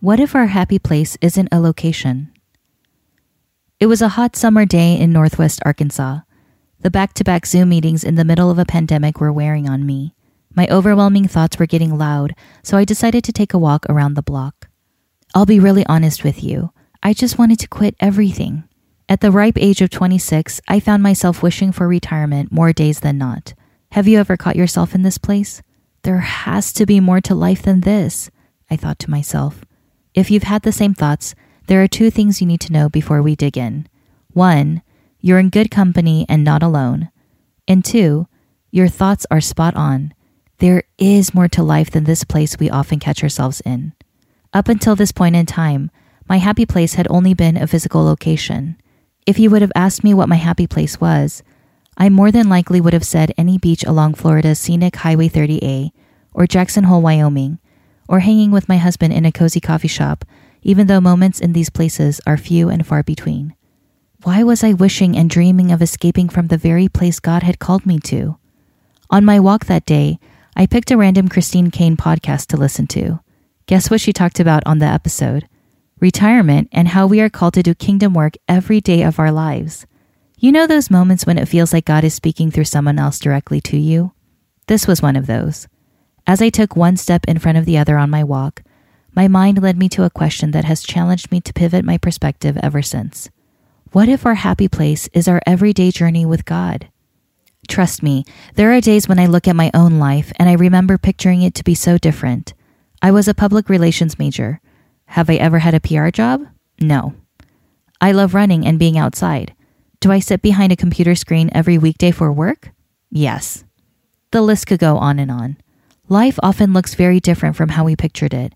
What If Our Happy Place Isn't a Location? It was a hot summer day in Northwest Arkansas. The back to back Zoom meetings in the middle of a pandemic were wearing on me. My overwhelming thoughts were getting loud, so I decided to take a walk around the block. I'll be really honest with you. I just wanted to quit everything. At the ripe age of 26, I found myself wishing for retirement more days than not. Have you ever caught yourself in this place? There has to be more to life than this, I thought to myself. If you've had the same thoughts, there are two things you need to know before we dig in. One, you're in good company and not alone. And two, your thoughts are spot on. There is more to life than this place we often catch ourselves in. Up until this point in time, my happy place had only been a physical location. If you would have asked me what my happy place was, I more than likely would have said any beach along Florida's scenic Highway 30A, or Jackson Hole, Wyoming, or hanging with my husband in a cozy coffee shop, even though moments in these places are few and far between. Why was I wishing and dreaming of escaping from the very place God had called me to? On my walk that day, I picked a random Christine Caine podcast to listen to. Guess what she talked about on the episode? Retirement and how we are called to do kingdom work every day of our lives. You know those moments when it feels like God is speaking through someone else directly to you? This was one of those. As I took one step in front of the other on my walk, my mind led me to a question that has challenged me to pivot my perspective ever since. What if our happy place is our everyday journey with God? Trust me, there are days when I look at my own life and I remember picturing it to be so different. I was a public relations major. Have I ever had a PR job? No. I love running and being outside. Do I sit behind a computer screen every weekday for work? Yes. The list could go on and on. Life often looks very different from how we pictured it,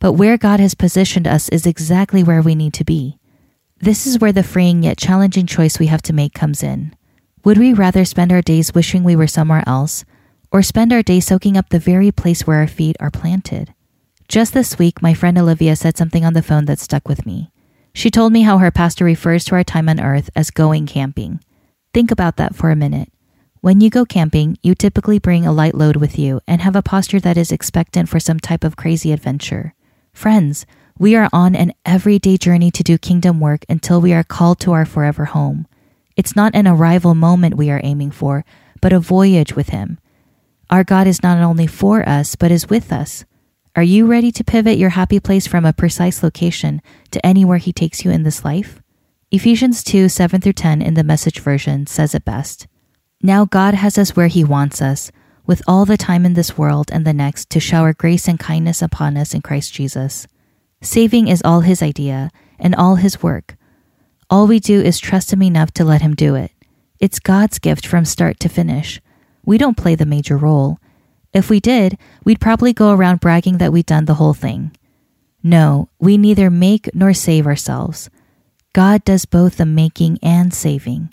but where God has positioned us is exactly where we need to be. This is where the freeing yet challenging choice we have to make comes in. Would we rather spend our days wishing we were somewhere else, or spend our day soaking up the very place where our feet are planted? Just this week, my friend Olivia said something on the phone that stuck with me. She told me how her pastor refers to our time on earth as going camping. Think about that for a minute. When you go camping, you typically bring a light load with you and have a posture that is expectant for some type of crazy adventure. Friends, we are on an everyday journey to do kingdom work until we are called to our forever home. It's not an arrival moment we are aiming for, but a voyage with Him. Our God is not only for us, but is with us. Are you ready to pivot your happy place from a precise location to anywhere He takes you in this life? Ephesians 2 7 through 10 in the message version says it best. Now God has us where He wants us, with all the time in this world and the next to shower grace and kindness upon us in Christ Jesus. Saving is all His idea and all His work. All we do is trust Him enough to let Him do it. It's God's gift from start to finish. We don't play the major role. If we did, we'd probably go around bragging that we'd done the whole thing. No, we neither make nor save ourselves. God does both the making and saving.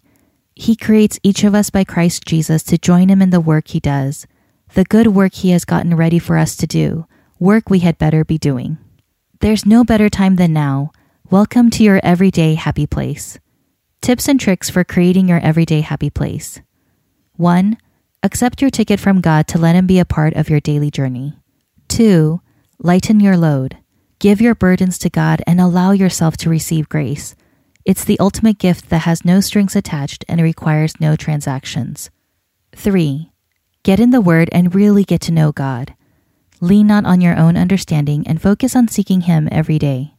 He creates each of us by Christ Jesus to join him in the work he does, the good work he has gotten ready for us to do, work we had better be doing. There's no better time than now. Welcome to your everyday happy place. Tips and tricks for creating your everyday happy place. 1. Accept your ticket from God to let Him be a part of your daily journey. 2. Lighten your load. Give your burdens to God and allow yourself to receive grace. It's the ultimate gift that has no strings attached and requires no transactions. 3. Get in the Word and really get to know God. Lean not on your own understanding and focus on seeking Him every day.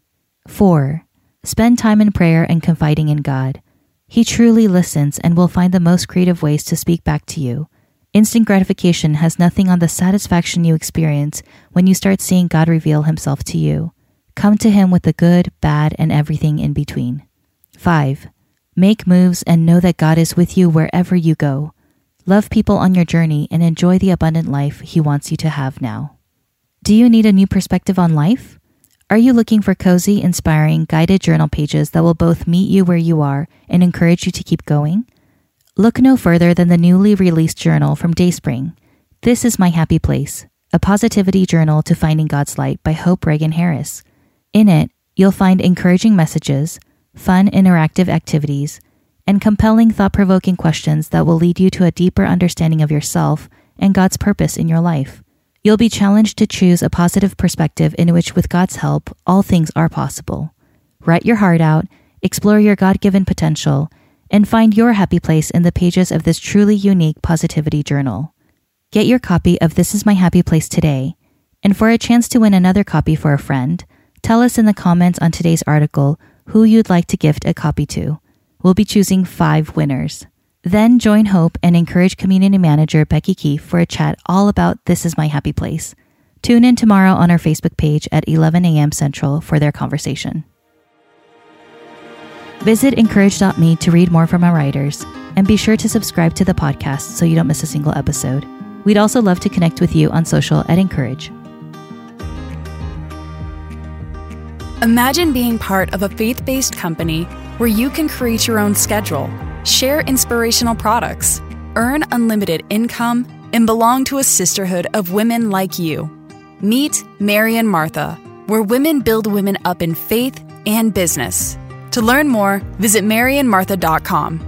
4. Spend time in prayer and confiding in God. He truly listens and will find the most creative ways to speak back to you. Instant gratification has nothing on the satisfaction you experience when you start seeing God reveal himself to you. Come to him with the good, bad, and everything in between. 5. Make moves and know that God is with you wherever you go. Love people on your journey and enjoy the abundant life he wants you to have now. Do you need a new perspective on life? Are you looking for cozy, inspiring, guided journal pages that will both meet you where you are and encourage you to keep going? Look no further than the newly released journal from Dayspring. This is My Happy Place, a positivity journal to finding God's light by Hope Reagan Harris. In it, you'll find encouraging messages, fun interactive activities, and compelling thought provoking questions that will lead you to a deeper understanding of yourself and God's purpose in your life. You'll be challenged to choose a positive perspective in which, with God's help, all things are possible. Write your heart out, explore your God given potential, and find your happy place in the pages of this truly unique positivity journal. Get your copy of This Is My Happy Place today. And for a chance to win another copy for a friend, tell us in the comments on today's article who you'd like to gift a copy to. We'll be choosing five winners. Then join Hope and encourage Community Manager Becky Keife for a chat all about This Is My Happy Place. Tune in tomorrow on our Facebook page at 11 a.m. Central for their conversation. Visit incourage.me to read more from our writers, and be sure to subscribe to the podcast so you don't miss a single episode. We'd also love to connect with you on social at Encourage. Imagine being part of a faith based company where you can create your own schedule, share inspirational products, earn unlimited income, and belong to a sisterhood of women like you. Meet Mary and Martha, where women build women up in faith and business. To learn more, visit maryandmartha.com.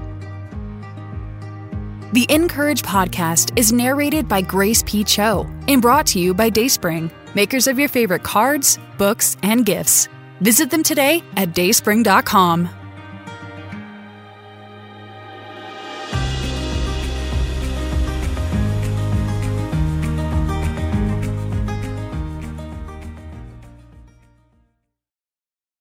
The Encourage podcast is narrated by Grace P. Cho and brought to you by Dayspring, makers of your favorite cards, books, and gifts. Visit them today at dayspring.com.